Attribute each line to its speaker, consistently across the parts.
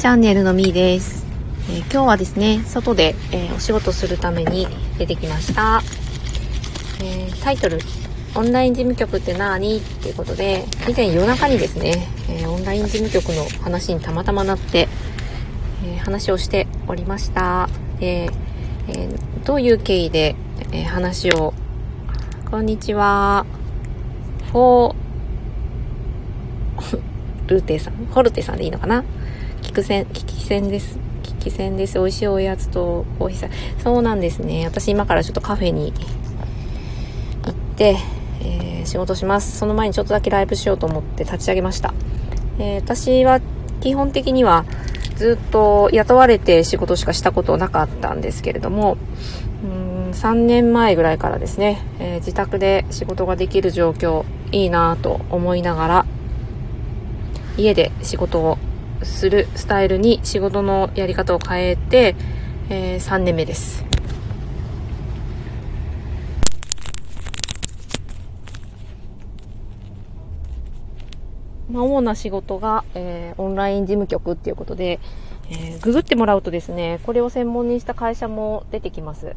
Speaker 1: チャンネルのみーです、えー、今日はですね外で、えー、お仕事するために出てきました、えー、タイトルオンライン事務局って何っていうことで以前夜中にですね、えオンライン事務局の話にたまたまなって、え話をしておりました、ええどういう経緯で、え話をこんにちは。フォー ルーテさん？ホルテさんでいいのかな？菊線、聞き線です。聞き線です。美味しいおやつとコーヒーさん。そうなんですね。私今からちょっとカフェに行って、えー、仕事します。その前にちょっとだけライブしようと思って立ち上げました。えー、私は基本的にはずっと雇われて仕事しかしたことなかったんですけれども、うん3年前ぐらいからですね、えー、自宅で仕事ができる状況いいなと思いながら家で仕事をするスタイルに仕事のやり方を変えて、えー、3年目です。まあ、主な仕事が、えー、オンライン事務局っていうことで、えー、ググってもらうとですね、これを専門にした会社も出てきます。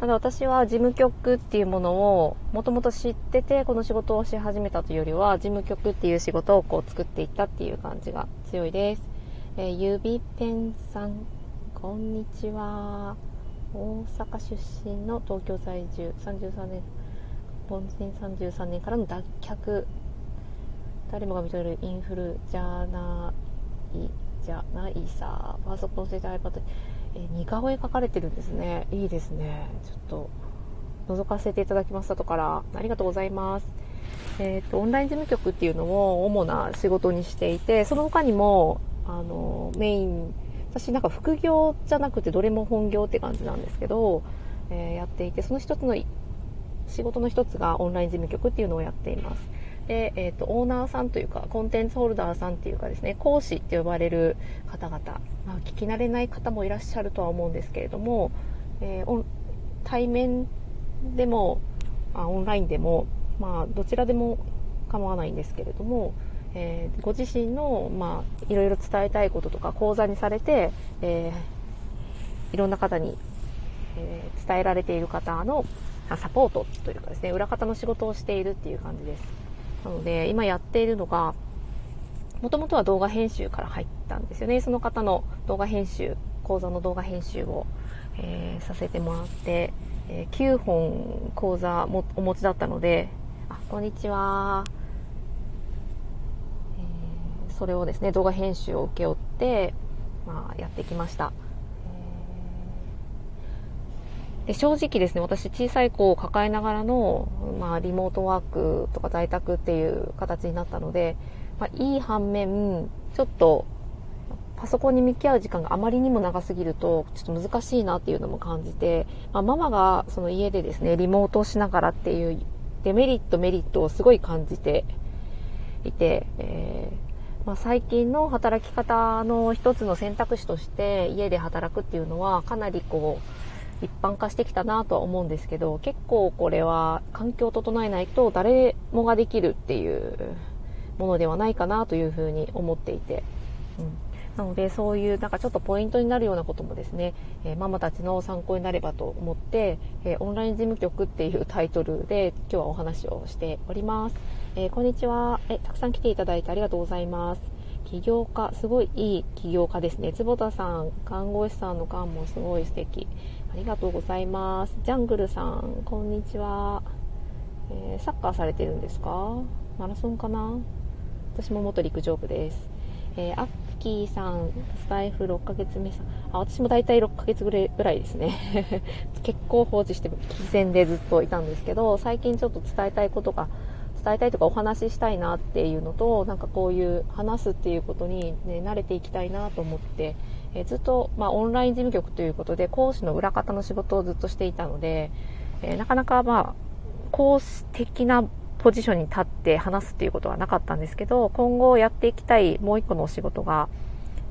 Speaker 1: ただ私は事務局っていうものをもともと知っててこの仕事をし始めたというよりは事務局っていう仕事をこう作っていったっていう感じが強いです。えー、ゆびペンさん、こんにちは。大阪出身の東京在住33年、凡人33年からの脱却。誰もが認めるインフルじゃないじゃないさ。パソコン世代 iPad。え似顔絵描かれてるんですねいいですねちょっと覗かせていただきます後からありがとうございますえっ、ー、とオンライン事務局っていうのを主な仕事にしていてその他にもあのメイン私なんか副業じゃなくてどれも本業って感じなんですけど、えー、やっていてその一つの仕事の一つがオンライン事務局っていうのをやっています。で、えーと、オーナーさんというかコンテンツホルダーさんっていうかですね講師って呼ばれる方々、まあ、聞き慣れない方もいらっしゃるとは思うんですけれども、えー、対面でもあオンラインでも、まあ、どちらでも構わないんですけれども、えー、ご自身の、まあ、いろいろ伝えたいこととか講座にされて、えー、いろんな方に、えー、伝えられている方のサポートというかですね裏方の仕事をしているっていう感じです。なので、今やっているのが、もともとは動画編集から入ったんですよね。その方の動画編集、講座の動画編集を、えー、させてもらって、えー、9本講座もお持ちだったので、あ、こんにちは。それをですね、動画編集を請け負って、まあ、やってきました。で正直ですね私小さい子を抱えながらの、まあ、リモートワークとか在宅っていう形になったので、まあ、いい反面ちょっとパソコンに向き合う時間があまりにも長すぎるとちょっと難しいなっていうのも感じて、まあ、ママがその家でですねリモートをしながらっていうデメリットメリットをすごい感じていて、えー、まあ、最近の働き方の一つの選択肢として家で働くっていうのはかなりこう一般化してきたなとは思うんですけど結構これは環境を整えないと誰もができるっていうものではないかなというふうに思っていて、うん、なのでそういうなんかちょっとポイントになるようなこともですね、えー、ママたちの参考になればと思って、えー、オンライン事務局っていうタイトルで今日はお話をしております、えー、こんにちはえたくさん来ていただいてありがとうございます起業家すごいいい起業家ですね坪田さん看護師さんの看もすごい素敵ありがとうございます。ジャングルさん、こんにちは。えー、サッカーされてるんですか？マラソンかな？私も元陸上部です。えー、アッキーさん、スタイフ6ヶ月目さん。あ、私も大体6ヶ月ぐらいですね。結構放置して、危険でずっといたんですけど、最近ちょっと伝えたいことが、伝えたいとかお話ししたいなっていうのと、なんかこういう話すっていうことに、ね、慣れていきたいなと思って、えー、ずっと、まあ、オンライン事務局ということで講師の裏方の仕事をずっとしていたので、えー、なかなか、まあ、講師的なポジションに立って話すっていうことはなかったんですけど今後やっていきたいもう一個のお仕事が、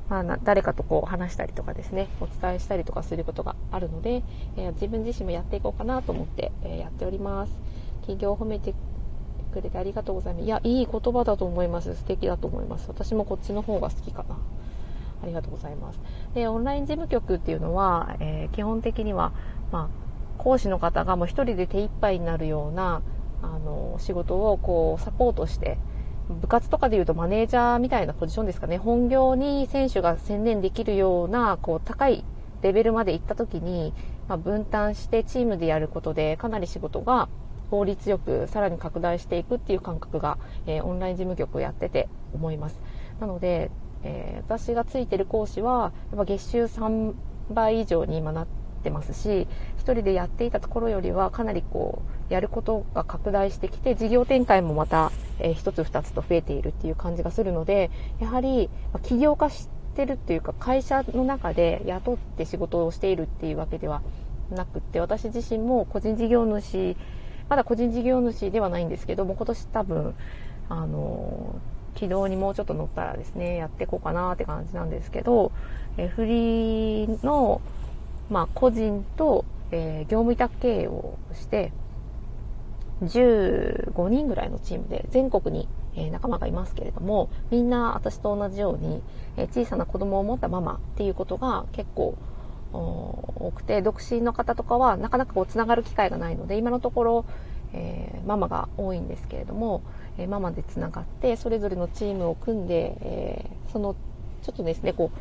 Speaker 1: まあ、誰かとこう話したりとかですねお伝えしたりとかすることがあるので、えー、自分自身もやっていこうかなと思って、えやっております。企業を褒めてくれてありがとうございますいやいい言葉だと思います素敵だと思います私もこっちの方が好きかなありがとうございます。で、オンライン事務局っていうのは、えー、基本的には、まあ、講師の方がもう一人で手一杯になるような、あの、仕事をこう、サポートして、部活とかでいうとマネージャーみたいなポジションですかね。本業に選手が専念できるような、こう、高いレベルまで行った時に、まあ、分担してチームでやることで、かなり仕事が効率よくさらに拡大していくっていう感覚が、えー、オンライン事務局をやってて思います。なので、えー、私がついてる講師は、やっぱ月収3倍以上に今なってますし、一人でやっていたところよりはかなりこう、やることが拡大してきて、事業展開もまた、えー、一つ二つと増えているっていう感じがするので、やはり、起業化してるっていうか、会社の中で雇って仕事をしているっていうわけではなくて、私自身も個人事業主、まだ個人事業主ではないんですけども、今年多分、あの軌道にもうちょっと乗ったらですね、やっていこうかなって感じなんですけど、えフリーの、まあ、個人と、えー、業務委託経営をして、15人ぐらいのチームで全国に、え仲間がいますけれども、みんな私と同じように、え小さな子供を持ったママっていうことが結構多くて、独身の方とかはなかなかこう繋がる機会がないので、今のところ、えー、ママが多いんですけれども、えー、ママでつながってそれぞれのチームを組んで、えー、そのちょっとですねこう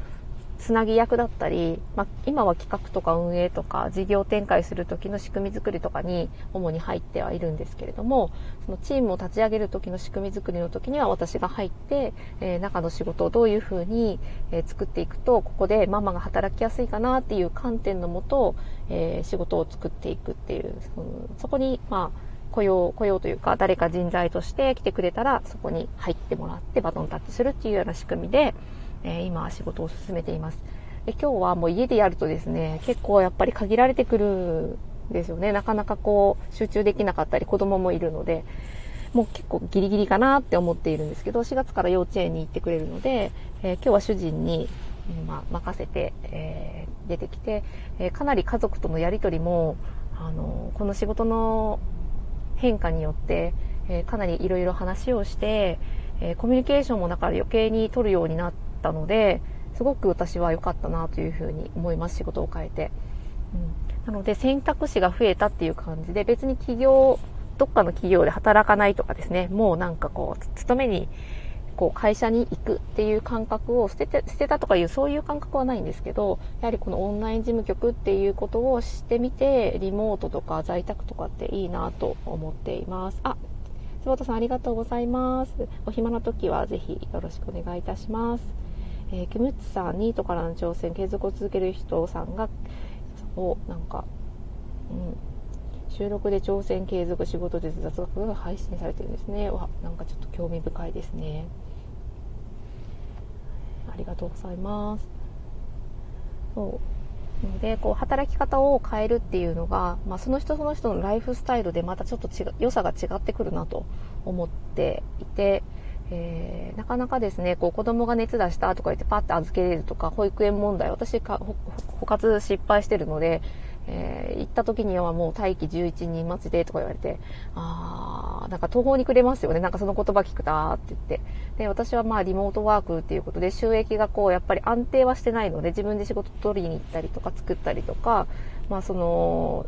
Speaker 1: つなぎ役だったり、まあ、今は企画とか運営とか事業展開する時の仕組み作りとかに主に入ってはいるんですけれどもそのチームを立ち上げる時の仕組み作りの時には私が入って、えー、中の仕事をどういうふうに、え、作っていくとここでママが働きやすいかなっていう観点のもと、えー、仕事を作っていくっていうそのそこにまあ雇用、雇用というか、誰か人材として来てくれたら、そこに入ってもらってバトンタッチするっていうような仕組みで、えー、今仕事を進めています。で今日はもう家でやるとですね、結構やっぱり限られてくるんですよね。なかなかこう、集中できなかったり、子供もいるので、もう結構ギリギリかなって思っているんですけど、4月から幼稚園に行ってくれるので、えー、今日は主人に、まあ、任せて、えー、出てきて、え、かなり家族とのやりとりも、あのこの仕事の変化によって、え、かなりいろいろ話をして、え、コミュニケーションもだから余計に取るようになったので、すごく私は良かったなというふうに思います、仕事を変えて。うん、なので選択肢が増えたっていう感じで、別に企業、どっかの企業で働かないとかですね、もうなんかこう、勤めにこう会社に行くっていう感覚を捨てて、捨てたとかいうそういう感覚はないんですけど、やはりこのオンライン事務局っていうことをしてみて、リモートとか在宅とかっていいなと思っています。あ、坪田さんありがとうございます。お暇な時はぜひよろしくお願いいたします。えー、キムッツさん、ニートからの挑戦、継続を続ける人さんが、お、なんか、うん、収録で挑戦継続仕事で雑学が配信されてるんですね。わ、なんかちょっと興味深いですね。ありがとうございます。そうのでこう働き方を変えるっていうのが、まあ、その人その人のライフスタイルでまたちょっと違良さが違ってくるなと思っていて、えー、なかなかですねこう子供が熱出したとか言ってパッて預けれるとか保育園問題私か補活失敗してるのでえー、行った時にはもう待機11人待ちでとか言われて、あなんか途方に暮れますよね。なんかその言葉聞くと、あーって言って。で、私はまあリモートワークっていうことで収益がこうやっぱり安定はしてないので、自分で仕事取りに行ったりとか作ったりとか、まあその、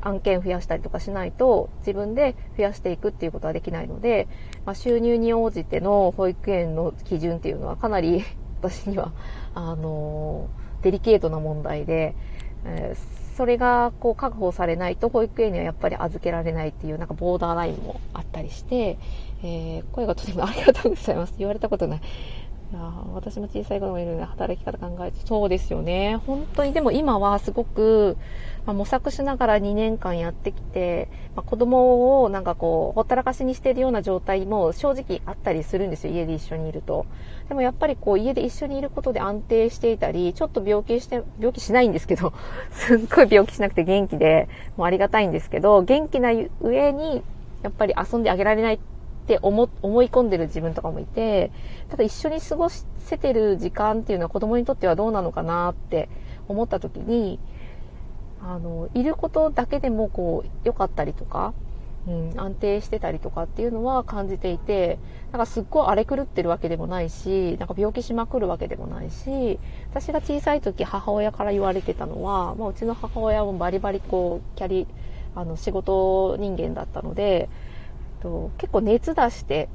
Speaker 1: 案件増やしたりとかしないと自分で増やしていくっていうことはできないので、まあ、収入に応じての保育園の基準っていうのはかなり私には、あのデリケートな問題で、えー、それがこう確保されないと保育園にはやっぱり預けられないっていうなんかボーダーラインもあったりして、えー、声がとてもありがとうございます。言われたことない。いや私も小さい子供いるので働き方考えて、そうですよね。本当にでも今はすごく、まあ、模索しながら2年間やってきて、まあ、子供をなんかこう、ほったらかしにしているような状態も正直あったりするんですよ。家で一緒にいると。でもやっぱりこう、家で一緒にいることで安定していたり、ちょっと病気して、病気しないんですけど、すっごい病気しなくて元気で、もうありがたいんですけど、元気な上に、やっぱり遊んであげられないって思い込んでる自分とかもいて、ただ一緒に過ごせてる時間っていうのは子供にとってはどうなのかなって思った時に、あの、いることだけでもこう、良かったりとか、うん、安定してたりとかっていうのは感じていて、なんかすっごい荒れ狂ってるわけでもないし、なんか病気しまくるわけでもないし、私が小さい時母親から言われてたのは、まあ、うちの母親もバリバリこう、キャリ、あの、仕事人間だったので、と結構熱出して、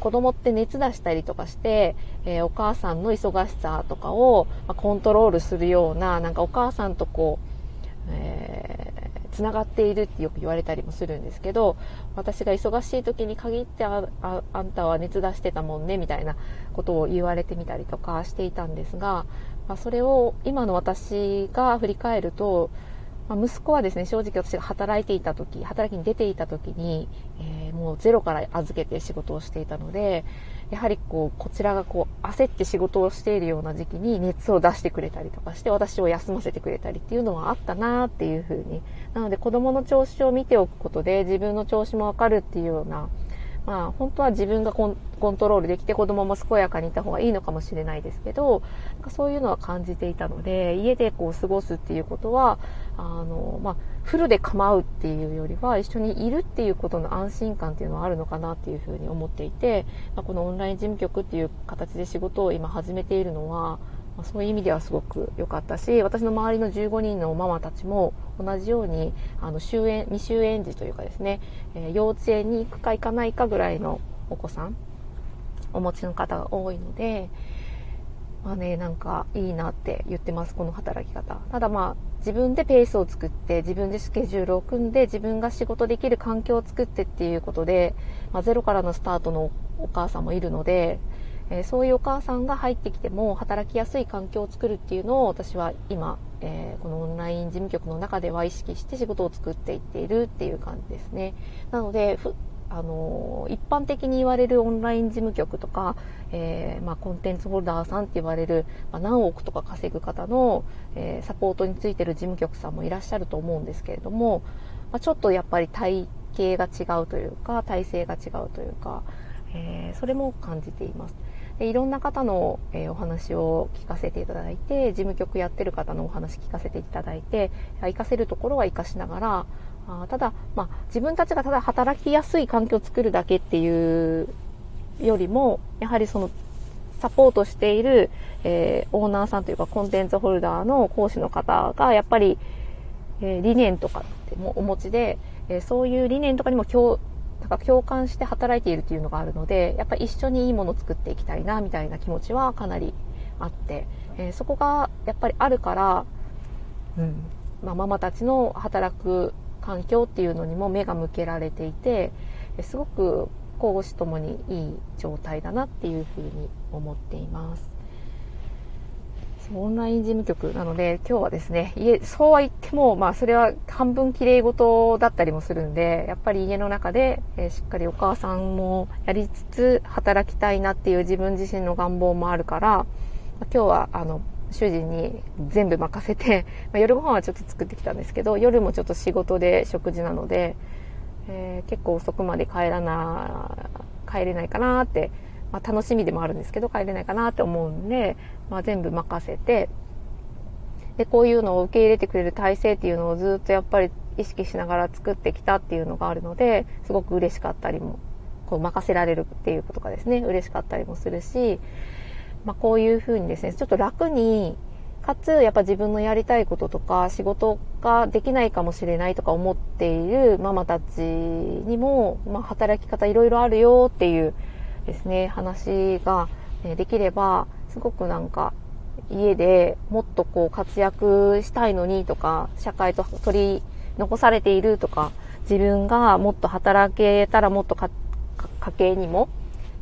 Speaker 1: 子供って熱出したりとかして、えー、お母さんの忙しさとかを、まあ、コントロールするような、なんかお母さんとこう、えーつながっているってよく言われたりもするんですけど私が忙しい時に限ってあああんたは熱出してたもんねみたいなことを言われてみたりとかしていたんですが、まあ、それを今の私が振り返るとま、息子はですね、正直私が働いていた時、働きに出ていた時に、えー、もうゼロから預けて仕事をしていたので、やはりこう、こちらがこう、焦って仕事をしているような時期に熱を出してくれたりとかして、私を休ませてくれたりっていうのはあったなっていうふうに。なので子供の調子を見ておくことで、自分の調子もわかるっていうような、まあ、本当は自分がコントロールできて子供も健やかにいた方がいいのかもしれないですけど、なんかそういうのは感じていたので、家でこう過ごすっていうことは、あの、まあ、フルで構うっていうよりは、一緒にいるっていうことの安心感っていうのはあるのかなっていうふうに思っていて、まあ、このオンライン事務局っていう形で仕事を今始めているのは、まあ、そういう意味ではすごく良かったし私の周りの15人のママたちも同じようにあの終園未就園児というかですね、えー、幼稚園に行くか行かないかぐらいのお子さんお持ちの方が多いので、まあね、なんかいいなって言ってます、この働き方。ただまあ、自分でペースを作って、自分でスケジュールを組んで、自分が仕事できる環境を作ってっていうことで、まあ、ゼロからのスタートのお母さんもいるので、え、そういうお母さんが入ってきても働きやすい環境を作るっていうのを私は今、えー、このオンライン事務局の中では意識して仕事を作っていっているっていう感じですね。なので、あの一般的に言われるオンライン事務局とか、えー、まあ、コンテンツホルダーさんって言われる、まあ、何億とか稼ぐ方の、えー、サポートについてる事務局さんもいらっしゃると思うんですけれども、まあ、ちょっとやっぱり体系が違うというか体制が違うというか、えー、それも感じています。でいろんな方の、え、お話を聞かせていただいて事務局やってる方のお話聞かせていただいて活かせるところは活かしながらあただ、まあ、自分たちがただ働きやすい環境を作るだけっていうよりもやはりそのサポートしている、えー、オーナーさんというかコンテンツホルダーの講師の方がやっぱり、えー、理念とかってもお持ちで、えー、そういう理念とかにも共なんか共感して働いているっていうのがあるのでやっぱり一緒にいいものを作っていきたいなみたいな気持ちはかなりあって、えー、そこがやっぱりあるから、うんまあ、ママたちの働く環境っていうのにも目が向けられていてすごく交互ともにいい状態だなっていうふうに思っています。オンライン事務局なので、今日はですね、家、そうは言っても、まあ、それは半分綺麗事だったりもするんで、やっぱり家の中で、えー、しっかりお母さんもやりつつ、働きたいなっていう自分自身の願望もあるから、今日は、あの、主人に全部任せて、まあ、夜ご飯はちょっと作ってきたんですけど、夜もちょっと仕事で食事なので、えー、結構遅くまで帰らな、帰れないかなって、まあ、楽しみでもあるんですけど、帰れないかなって思うんで、まあ、全部任せて、で、こういうのを受け入れてくれる体制っていうのをずっとやっぱり意識しながら作ってきたっていうのがあるので、すごく嬉しかったりも、こう任せられるっていうことがですね、嬉しかったりもするし、まあ、こういうふうにですね、ちょっと楽に、かつ、やっぱ自分のやりたいこととか、仕事ができないかもしれないとか思っているママたちにも、まあ、働き方いろいろあるよっていうですね、話ができれば、すごくなんか家でもっとこう活躍したいのにとか、社会と取り残されているとか、自分がもっと働けたらもっと家計にも、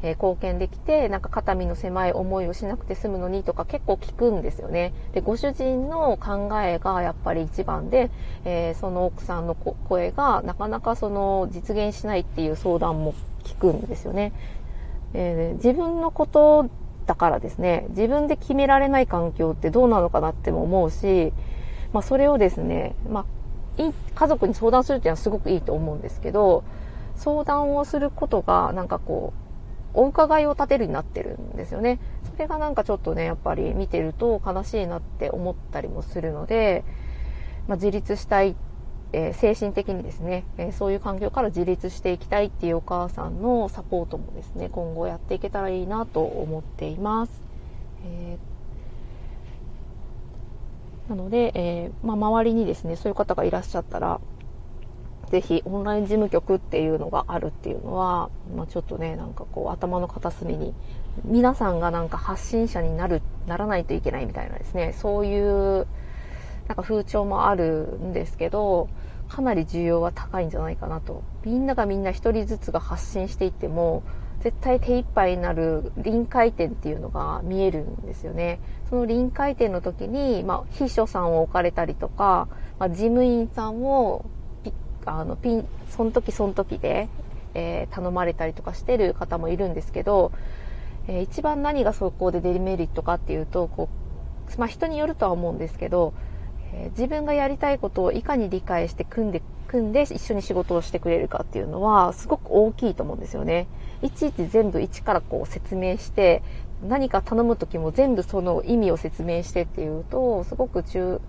Speaker 1: え、貢献できて、なんか肩身の狭い思いをしなくて済むのにとか結構聞くんですよね。で、ご主人の考えがやっぱり一番で、えー、その奥さんの声がなかなかその実現しないっていう相談も聞くんですよね。えー、自分のことだからですね、自分で決められない環境ってどうなのかなっても思うし、まあそれをですね、まあ、家族に相談するっていうのはすごくいいと思うんですけど、相談をすることがなんかこう、お伺いを立てるになってるんですよね。それがなんかちょっとね、やっぱり見てると悲しいなって思ったりもするので、まあ、自立したいっえ、精神的にですね、え、そういう環境から自立していきたいっていうお母さんのサポートもですね、今後やっていけたらいいなと思っています。えー、なので、えまあ、周りにですね、そういう方がいらっしゃったら、ぜひオンライン事務局っていうのがあるっていうのは、まあ、ちょっとね、なんかこう頭の片隅に、皆さんがなんか発信者になる、ならないといけないみたいなですね、そういうなんか風潮もあるんですけど、かなり需要は高いんじゃないかなと。みんながみんな一人ずつが発信していっても、絶対手一杯になる臨界点っていうのが見えるんですよね。その臨界点の時に、まあ、秘書さんを置かれたりとか、まあ、事務員さんをピあのピン、その時その時で、えー、頼まれたりとかしてる方もいるんですけど、えー、一番何がそこでデメリットかっていうと、こう、まあ、人によるとは思うんですけど、え自分がやりたいことをいかに理解して組んで、組んで一緒に仕事をしてくれるかっていうのはすごく大きいと思うんですよね。いちいち全部一からこう説明して、何か頼む時も全部その意味を説明してっていうと、すごく中、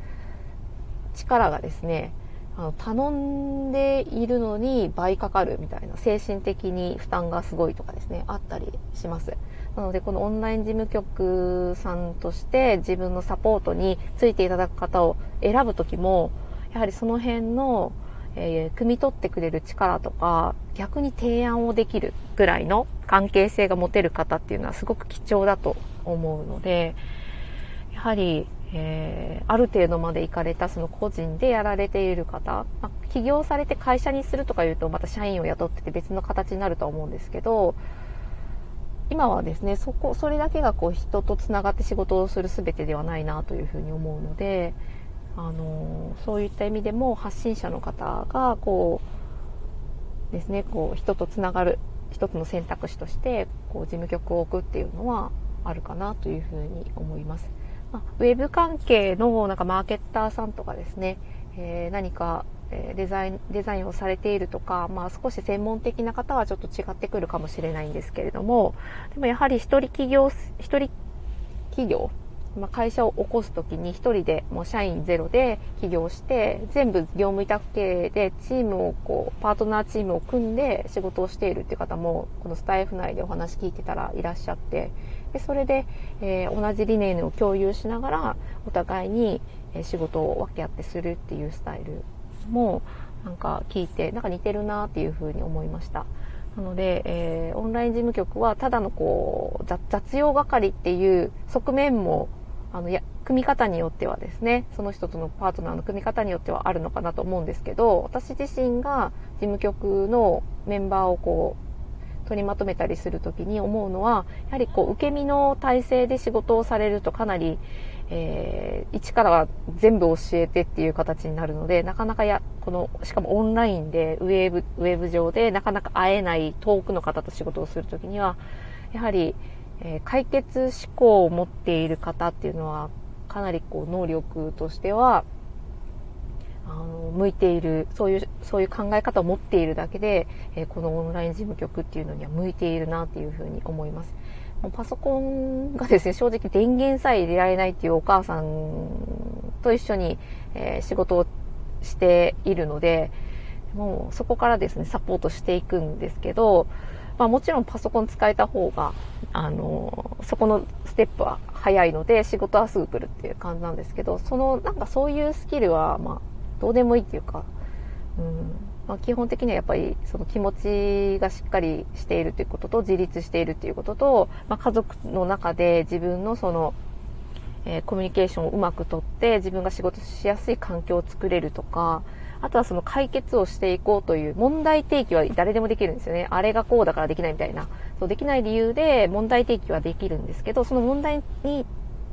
Speaker 1: 力がですね、あの頼んでいるのに倍かかるみたいな精神的に負担がすごいとかですねあったりしますなのでこのオンライン事務局さんとして自分のサポートについていただく方を選ぶ時もやはりその辺の、えー、汲み取ってくれる力とか逆に提案をできるぐらいの関係性が持てる方っていうのはすごく貴重だと思うのでやはりえー、ある程度まで行かれたその個人でやられている方、まあ、起業されて会社にするとかいうとまた社員を雇ってて別の形になるとは思うんですけど今はですねそこそれだけがこう人とつながって仕事をする全てではないなというふうに思うので、あのそういった意味でも発信者の方がこうですねこう人とつながる一つの選択肢としてこう事務局を置くっていうのはあるかなというふうに思います。まあ、ウェブ関係のなんかマーケッターさんとかですね、えー、何かデザイン、デザインをされているとか、まあ少し専門的な方はちょっと違ってくるかもしれないんですけれども、でもやはり一人企業、一人企業まあ、会社を起こす時に1人でもう社員ゼロで起業して全部業務委託系でチームをこうパートナーチームを組んで仕事をしているっていう方もこのスタイフ内でお話聞いてたらいらっしゃってでそれで、えー、同じ理念を共有しながらお互いに仕事を分け合ってするっていうスタイルもなんか聞いてなんか似てるなっていうふうに思いました。なので、えー、オンライン事務局はただのこう雑用係っていう側面もあのや組み方によってはですねその人とのパートナーの組み方によってはあるのかなと思うんですけど私自身が事務局のメンバーをこう取りまとめたりする時に思うのはやはりこう受け身の体制で仕事をされるとかなり、えー、一からは全部教えてっていう形になるのでなかなかやこのしかもオンラインでウェブウェブ上でなかなか会えない遠くの方と仕事をする時にはやはりえー、解決思考を持っている方っていうのはかなりこう能力としてはあの向いているそういうそういう考え方を持っているだけで、え、このオンライン事務局っていうのには向いているなっていうふうに思います。もうパソコンがですね正直電源さえ入れられないっていうお母さんと一緒に、え、仕事をしているのでもうそこからですねサポートしていくんですけどまあ、もちろんパソコン使えた方が、あの、そこのステップは早いので、仕事はすぐ来るっていう感じなんですけど、その、なんかそういうスキルは、まあ、どうでもいいっていうか、うん、まあ、基本的にはやっぱり、その気持ちがしっかりしているということと、自立しているっていうことと、まあ、家族の中で自分のその、えー、コミュニケーションをうまくとって、自分が仕事しやすい環境を作れるとか、あとはその解決をしていこうという問題提起は誰でもできるんですよね。あれがこうだからできないみたいな。そうできない理由で問題提起はできるんですけど、その問題に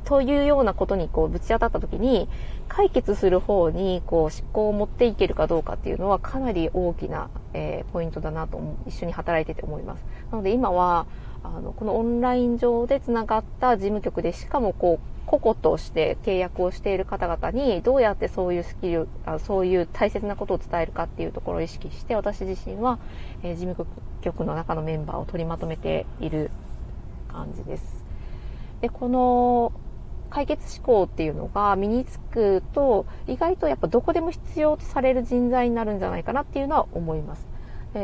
Speaker 1: というようなことにこうぶち当たった時に解決する方にこう思考を持っていけるかどうかっていうのはかなり大きな、えー、ポイントだなと一緒に働いてて思います。なので今はあのこのオンライン上でつながった事務局でしかもこう個々として契約をしている方々にどうやってそういうスキルあそういう大切なことを伝えるかっていうところを意識して私自身は、えー、事務局の中のメンバーを取りまとめている感じです。でこの解決思考っていうのが身につくと意外とやっぱどこでも必要とされる人材になるんじゃないかなっていうのは思います。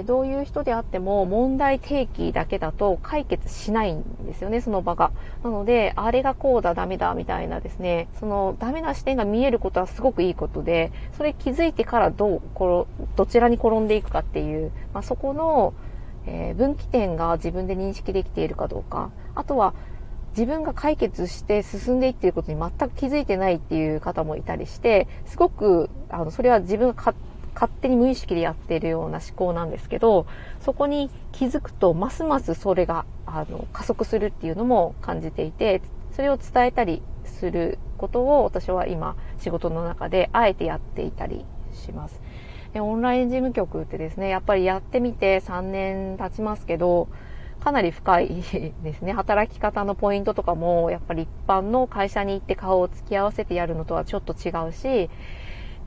Speaker 1: どういう人であっても問題提起だけだと解決しないんですよね、その場が。なので、あれがこうだ、ダメだ、みたいなですね、そのダメな視点が見えることはすごくいいことで、それ気づいてからどう、どちらに転んでいくかっていう、まあ、そこの、えー、分岐点が自分で認識できているかどうか。あとは、自分が解決して進んでいっていることに全く気づいてないっていう方もいたりして、すごく、あの、それは自分が勝手に無意識でやっているような思考なんですけど、そこに気づくと、ますますそれが、あの、加速するっていうのも感じていて、それを伝えたりすることを私は今、仕事の中であえてやっていたりします。でオンライン事務局ってですね、やっぱりやってみて3年経ちますけど、かなり深いですね。働き方のポイントとかも、やっぱり一般の会社に行って顔を突き合わせてやるのとはちょっと違うし、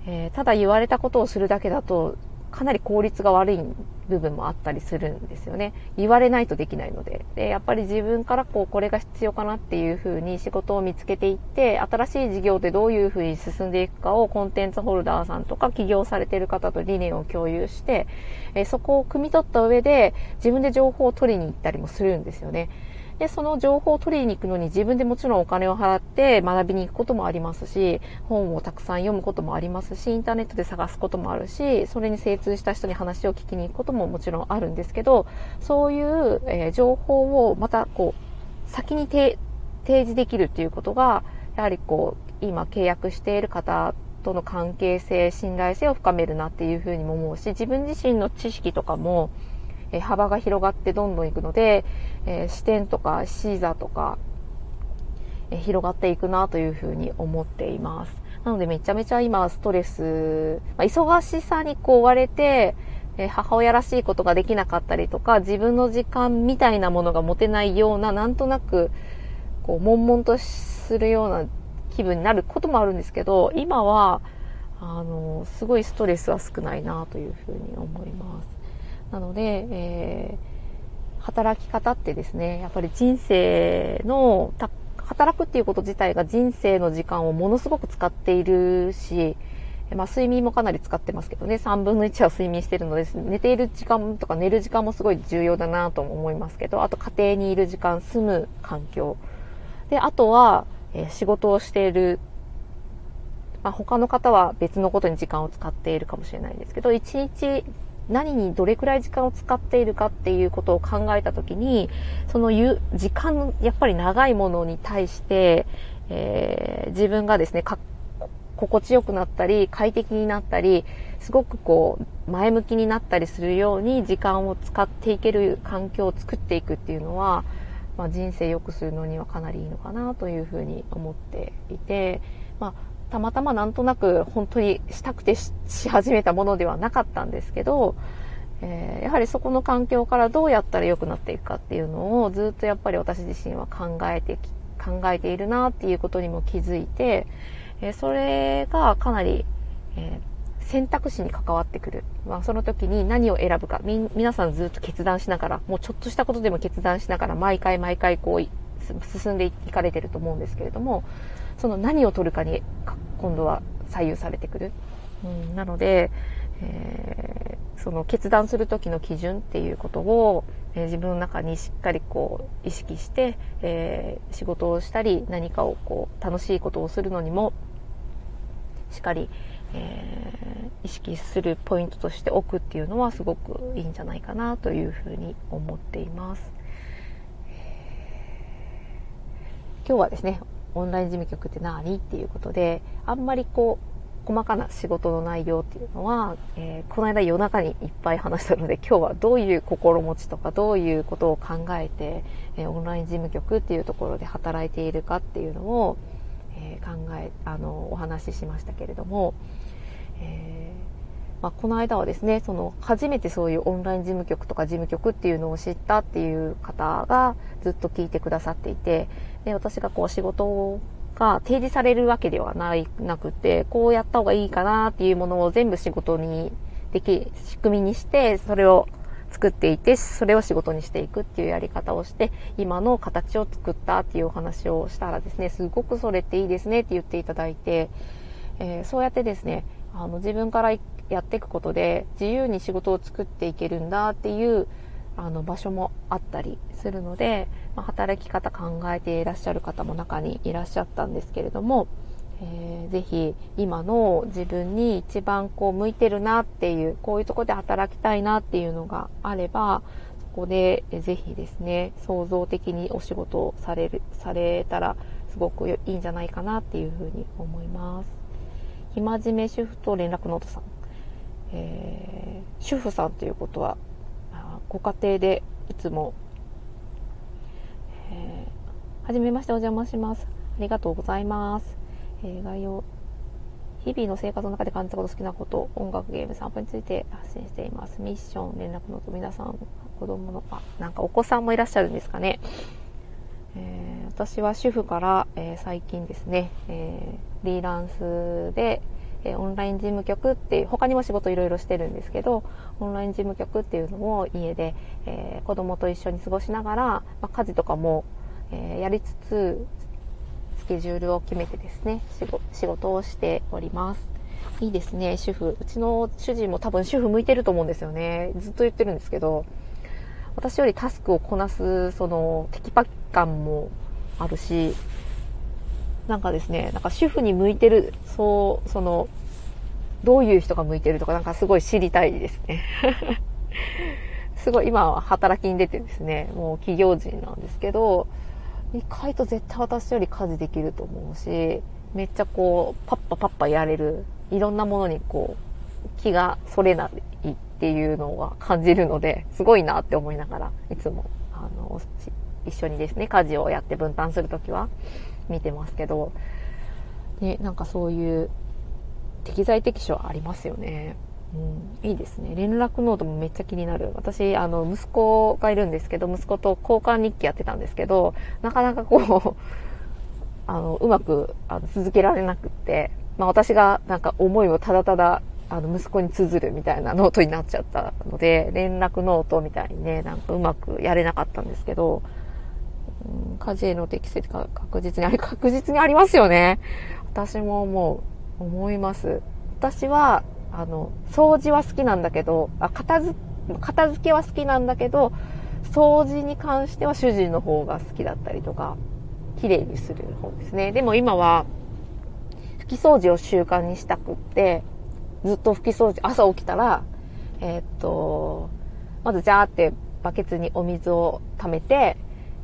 Speaker 1: えー、ただ言われたことをするだけだとかなり効率が悪い部分もあったりするんですよね。言われないとできないので。で、やっぱり自分からこう、これが必要かなっていうふうに仕事を見つけていって、新しい事業でどういうふうに進んでいくかをコンテンツホルダーさんとか起業されている方と理念を共有して、えそこを汲み取った上で自分で情報を取りに行ったりもするんですよね。で、その情報を取りに行くのに自分でもちろんお金を払って学びに行くこともありますし、本をたくさん読むこともありますし、インターネットで探すこともあるし、それに精通した人に話を聞きに行くことももちろんあるんですけど、そういう、えー、情報をまたこう、先に提示できるっていうことが、やはりこう、今契約している方との関係性、信頼性を深めるなっていうふうにも思うし、自分自身の知識とかも、え幅が広がってどんどんいくので、え視点とかシーザーとか、え広がっていくなというふうに思っています。なのでめちゃめちゃ今ストレス、まあ、忙しさにこう追われて、え母親らしいことができなかったりとか、自分の時間みたいなものが持てないような、なんとなく、こう、悶々とするような気分になることもあるんですけど、今は、あの、すごいストレスは少ないなというふうに思います。なので、えー、働き方ってですね、やっぱり人生の、働くっていうこと自体が人生の時間をものすごく使っているし、まあ、睡眠もかなり使ってますけどね、3分の1は睡眠してるので、寝ている時間とか寝る時間もすごい重要だなと思いますけど、あと家庭にいる時間、住む環境。で、あとは、えー、仕事をしている、まあ、他の方は別のことに時間を使っているかもしれないんですけど、1日何にどれくらい時間を使っているかっていうことを考えたときに、その時間、やっぱり長いものに対して、えー、自分がですね、心地よくなったり、快適になったり、すごくこう、前向きになったりするように時間を使っていける環境を作っていくっていうのは、まあ、人生良くするのにはかなりいいのかなというふうに思っていて、まあ、たまたまなんとなく本当にしたくてし始めたものではなかったんですけど、えー、やはりそこの環境からどうやったら良くなっていくかっていうのをずっとやっぱり私自身は考えて考えているなっていうことにも気づいて、えー、それがかなり、えー、選択肢に関わってくる。まあ、その時に何を選ぶか。み、皆さんずっと決断しながら、もうちょっとしたことでも決断しながら、毎回毎回こう、進んでいかれてると思うんですけれども、その何を取るかに今度は左右されてくる。うん、なので、えー、その決断する時の基準っていうことを、えー、自分の中にしっかりこう意識して、えー、仕事をしたり何かをこう楽しいことをするのにもしっかり、え意識するポイントとしておくっていうのはすごくいいんじゃないかなというふうに思っています。今日はですね、オンライン事務局って何？っていうことで、あんまりこう、細かな仕事の内容っていうのは、えー、この間夜中にいっぱい話したので、今日はどういう心持ちとか、どういうことを考えて、えー、オンライン事務局っていうところで働いているかっていうのを、えー、考え、あの、お話ししましたけれども、えまあ、この間はですね、その、初めてそういうオンライン事務局とか事務局っていうのを知ったっていう方がずっと聞いてくださっていて、で、私がこう仕事が提示されるわけではないなくて、こうやった方がいいかなっていうものを全部仕事にでき、仕組みにして、それを作っていて、それを仕事にしていくっていうやり方をして、今の形を作ったっていうお話をしたらですね、すごくそれっていいですねって言っていただいて、えー、そうやってですね、あの自分からやっていくことで自由に仕事を作っていけるんだっていうあの場所もあったりするので、まあ、働き方考えていらっしゃる方も中にいらっしゃったんですけれども、えー、ぜひ今の自分に一番こう向いてるなっていうこういうとこで働きたいなっていうのがあればそこでぜひですね創造的にお仕事をされるされたらすごくいいんじゃないかなっていうふうに思います。暇じめ主婦と連絡ノートさん、えー、主婦さんということはご家庭でいつも、えー、はじめましてお邪魔します。ありがとうございます、えー、概要日々の生活の中で感じたこと好きなこと音楽ゲーム散歩について発信しています。ミッション連絡ノート皆さん子供のあなんかお子さんもいらっしゃるんですかね。えー、私は主婦から、えー、最近ですね、えー、フリーランスで、えオンライン事務局っていう他にも仕事いろいろしてるんですけどオンライン事務局っていうのを家で、え子供と一緒に過ごしながら、まあ、家事とかも、えやりつつスケジュールを決めてですね仕事をしております。いいですね主婦。うちの主人も多分主婦向いてると思うんですよね。ずっと言ってるんですけど私よりタスクをこなす、その、テキパキ感もあるし、なんかですね、なんか主婦に向いてる、そう、その、どういう人が向いてるとか、なんかすごい知りたいですね。すごい、今は働きに出てですね、もう企業人なんですけど、意外と絶対私より家事できると思うし、めっちゃこう、パッパパッパやれる、いろんなものにこう、気がそれないっていうのは感じるので、すごいなって思いながら、いつも、あの、一緒にですね、家事をやって分担するときは見てますけど、ね、なんかそういう適材適所ありますよね。うん、いいですね。連絡ノートもめっちゃ気になる。私、あの、息子がいるんですけど、息子と交換日記やってたんですけど、なかなかこう、あの、うまくあの続けられなくって、まあ私がなんか思いをただただあの、息子に綴るみたいなノートになっちゃったので、連絡ノートみたいにね、なんかうまくやれなかったんですけど、うん、家事への適切が確実にあり、確実にありますよね。私ももう、思います。私は、あの、掃除は好きなんだけど、あ、片付、片付けは好きなんだけど、掃除に関しては主人の方が好きだったりとか、綺麗にする方ですね。でも今は、拭き掃除を習慣にしたくって、ずっと拭き掃除、朝起きたら、えー、っと、まずジャーってバケツにお水を溜めて、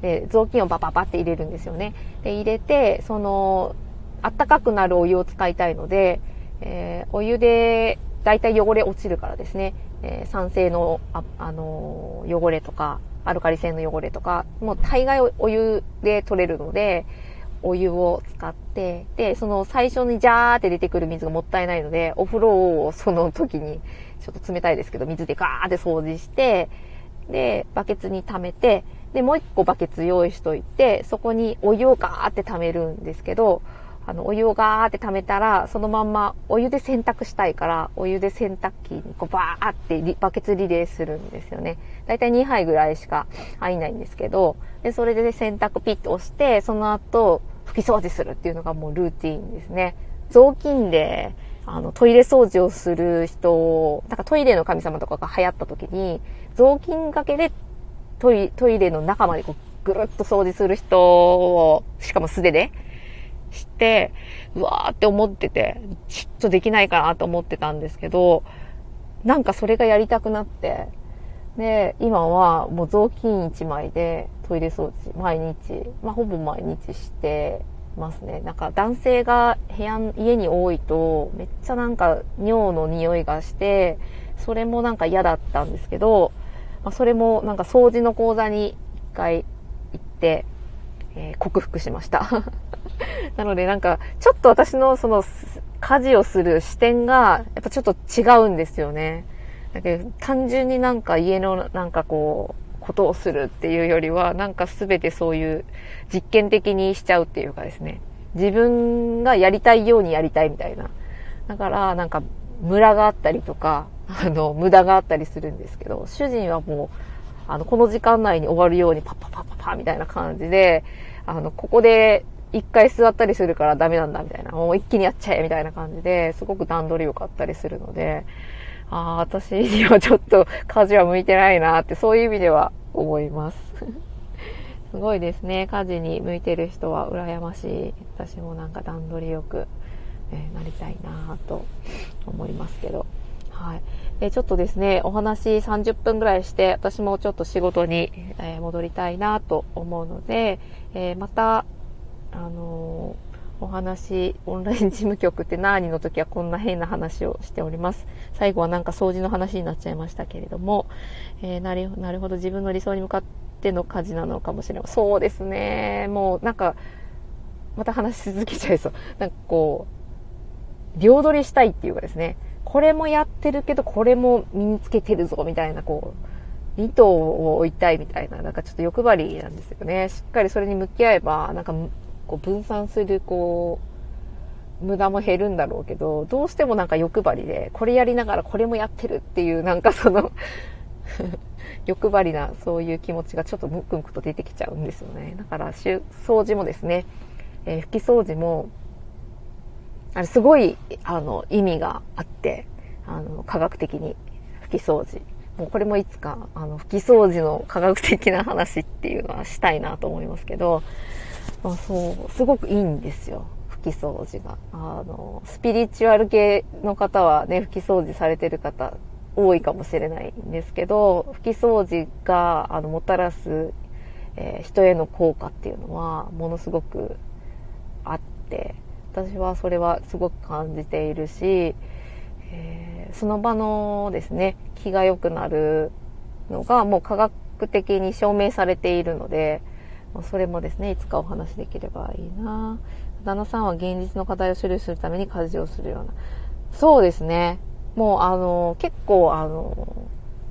Speaker 1: で、雑巾をバババって入れるんですよね。で、入れて、その、あったかくなるお湯を使いたいので、えー、お湯で、だいたい汚れ落ちるからですね、えー、酸性の、あ、あのー、汚れとか、アルカリ性の汚れとか、もう大概お湯で取れるので、お湯を使って、で、その最初にジャーって出てくる水がもったいないので、お風呂をその時に、ちょっと冷たいですけど、水でガーって掃除して、で、バケツに溜めて、で、もう一個バケツ用意しといて、そこにお湯をガーって溜めるんですけど、あの、お湯をガーって溜めたら、そのまんまお湯で洗濯したいから、お湯で洗濯機にこうバーってバケツリレーするんですよね。だいたい2杯ぐらいしか入んないんですけど、で、それで洗濯ピッと押して、その後、拭き掃除するっていうのがもうルーティーンですね。雑巾で、あの、トイレ掃除をする人、なんかトイレの神様とかが流行った時に、雑巾がけでトイトイレの中までこうぐるっと掃除する人を、しかも素手で、して、うわーって思ってて、ちょっとできないかなと思ってたんですけど、なんかそれがやりたくなって、で、今はもう雑巾一枚でトイレ掃除毎日、まあほぼ毎日してますね。なんか男性が部屋、家に多いとめっちゃなんか尿の匂いがして、それもなんか嫌だったんですけど、まあ、それもなんか掃除の講座に一回行って、えー、克服しました。なのでなんか、ちょっと私のその家事をする視点が、やっぱちょっと違うんですよね。だけど、単純になんか家のなんかこう、ことをするっていうよりは、なんか全てそういう実験的にしちゃうっていうかですね。自分がやりたいようにやりたいみたいな。だから、なんか、ムラがあったりとか、あの、無駄があったりするんですけど、主人はもう、あの、この時間内に終わるようにパッパッパッパッパみたいな感じで、あの、ここで一回座ったりするからダメなんだみたいな、もう一気にやっちゃえみたいな感じで、すごく段取り良かったりするので、ああ、私にはちょっと家事は向いてないなって、そういう意味では思います。すごいですね。家事に向いてる人は羨ましい。私もなんか段取りよく、え、なりたいなと思いますけど。はい。で、ちょっとですね、お話30分ぐらいして、私もちょっと仕事に、え戻りたいなと思うので、え、また、あのお話、オンライン事務局って何の時はこんな変な話をしております。最後はなんか掃除の話になっちゃいましたけれども、えー、なるなるほど自分の理想に向かっての家事なのかもしれません。そうですね。もうなんか、また話し続けちゃいそう。なんかこう、両取りしたいっていうかですね、これもやってるけど、これも身につけてるぞ、みたいな、こう、2頭を置いたいみたいな、なんかちょっと欲張りなんですよね。しっかりそれに向き合えば、なんか、こう分散する、こう、無駄も減るんだろうけど、どうしてもなんか欲張りで、これやりながらこれもやってるっていう、なんかその 欲張りな、そういう気持ちがちょっとムクムクと出てきちゃうんですよね。だから、掃除もですね、えー、拭き掃除も、あれすごい、あの、意味があって、あの、科学的に拭き掃除。もうこれもいつか、あの、拭き掃除の科学的な話っていうのはしたいなと思いますけど、まあ、そう、すごくいいんですよ。拭き掃除が。あの、スピリチュアル系の方はね、拭き掃除されてる方多いかもしれないんですけど、拭き掃除が、あの、もたらす、えー、人への効果っていうのは、ものすごくあって、私はそれはすごく感じているし、えー、その場のですね、気が良くなるのがもう科学的に証明されているので、それもですね、いつかお話できればいいな旦那さんは現実の課題を処理するために家事をするような。そうですね。もうあの、結構あの、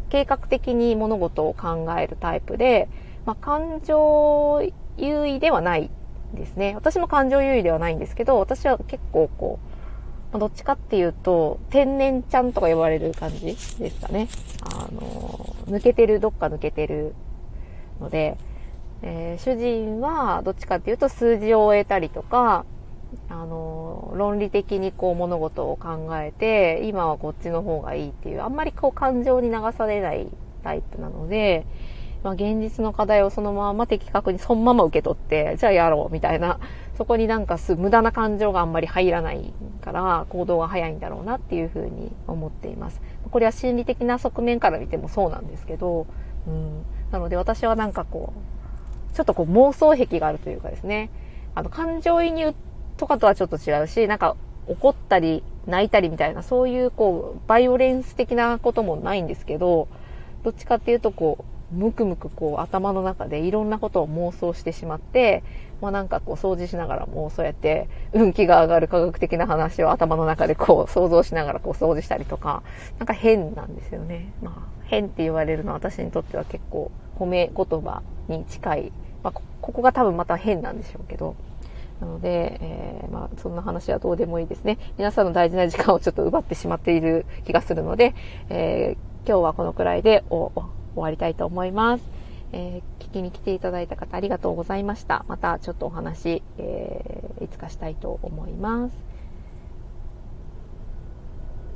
Speaker 1: 計画的に物事を考えるタイプで、まあ、感情優位ではないですね。私も感情優位ではないんですけど、私は結構こう、どっちかっていうと、天然ちゃんとか呼ばれる感じですかね。あの、抜けてる、どっか抜けてるので、えー、主人はどっちかっていうと数字を終えたりとか、あの、論理的にこう物事を考えて、今はこっちの方がいいっていう、あんまりこう感情に流されないタイプなので、まあ、現実の課題をそのまま的確にそのまま受け取って、じゃあやろうみたいな、そこになんかす無駄な感情があんまり入らないから行動が早いんだろうなっていうふうに思っています。これは心理的な側面から見てもそうなんですけど、うん、なので私はなんかこう、ちょっとこう妄想癖があるというかですね、あの感情移入とかとはちょっと違うし、なんか怒ったり泣いたりみたいな、そういうこう、バイオレンス的なこともないんですけど、どっちかっていうとこう、むくむくこう頭の中でいろんなことを妄想してしまって、まあなんかこう掃除しながらもそうやって運気が上がる科学的な話を頭の中でこう想像しながらこう掃除したりとか、なんか変なんですよね。まあ変って言われるのは私にとっては結構褒め言葉に近い。まあここが多分また変なんでしょうけど。なので、えー、まあそんな話はどうでもいいですね。皆さんの大事な時間をちょっと奪ってしまっている気がするので、えー、今日はこのくらいで終わりたいと思います。えー、聞きに来ていただいた方ありがとうございました。またちょっとお話、えー、いつかしたいと思います。